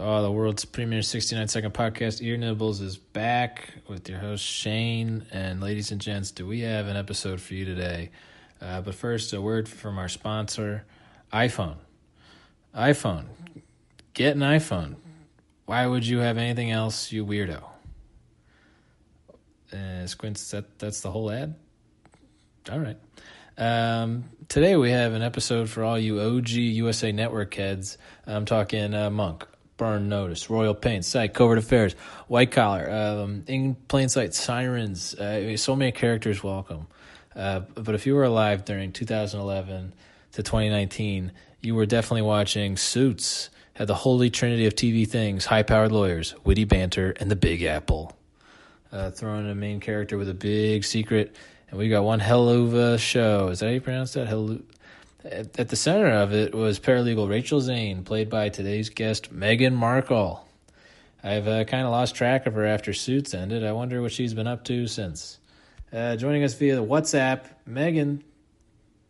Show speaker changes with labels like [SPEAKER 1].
[SPEAKER 1] Oh, the world's premier 69 second podcast, Ear Nibbles, is back with your host, Shane. And ladies and gents, do we have an episode for you today? Uh, but first, a word from our sponsor, iPhone. iPhone. Get an iPhone. Why would you have anything else, you weirdo? Uh, Squints, that, that's the whole ad? All right. Um, today we have an episode for all you OG USA Network heads. I'm talking uh, Monk, Burn Notice, Royal Pain, Psych, Covert Affairs, White Collar, um, In Plain Sight, Sirens. Uh, so many characters welcome. Uh, but if you were alive during 2011 to 2019, you were definitely watching Suits, had the holy trinity of TV things, high powered lawyers, witty banter, and the Big Apple. Uh, throwing in a main character with a big secret and we got one hell of a show. Is that how you pronounce that? Hell, at, at the center of it was paralegal Rachel Zane, played by today's guest Meghan Markle. I've uh, kind of lost track of her after Suits ended. I wonder what she's been up to since. Uh, joining us via the WhatsApp, Meghan,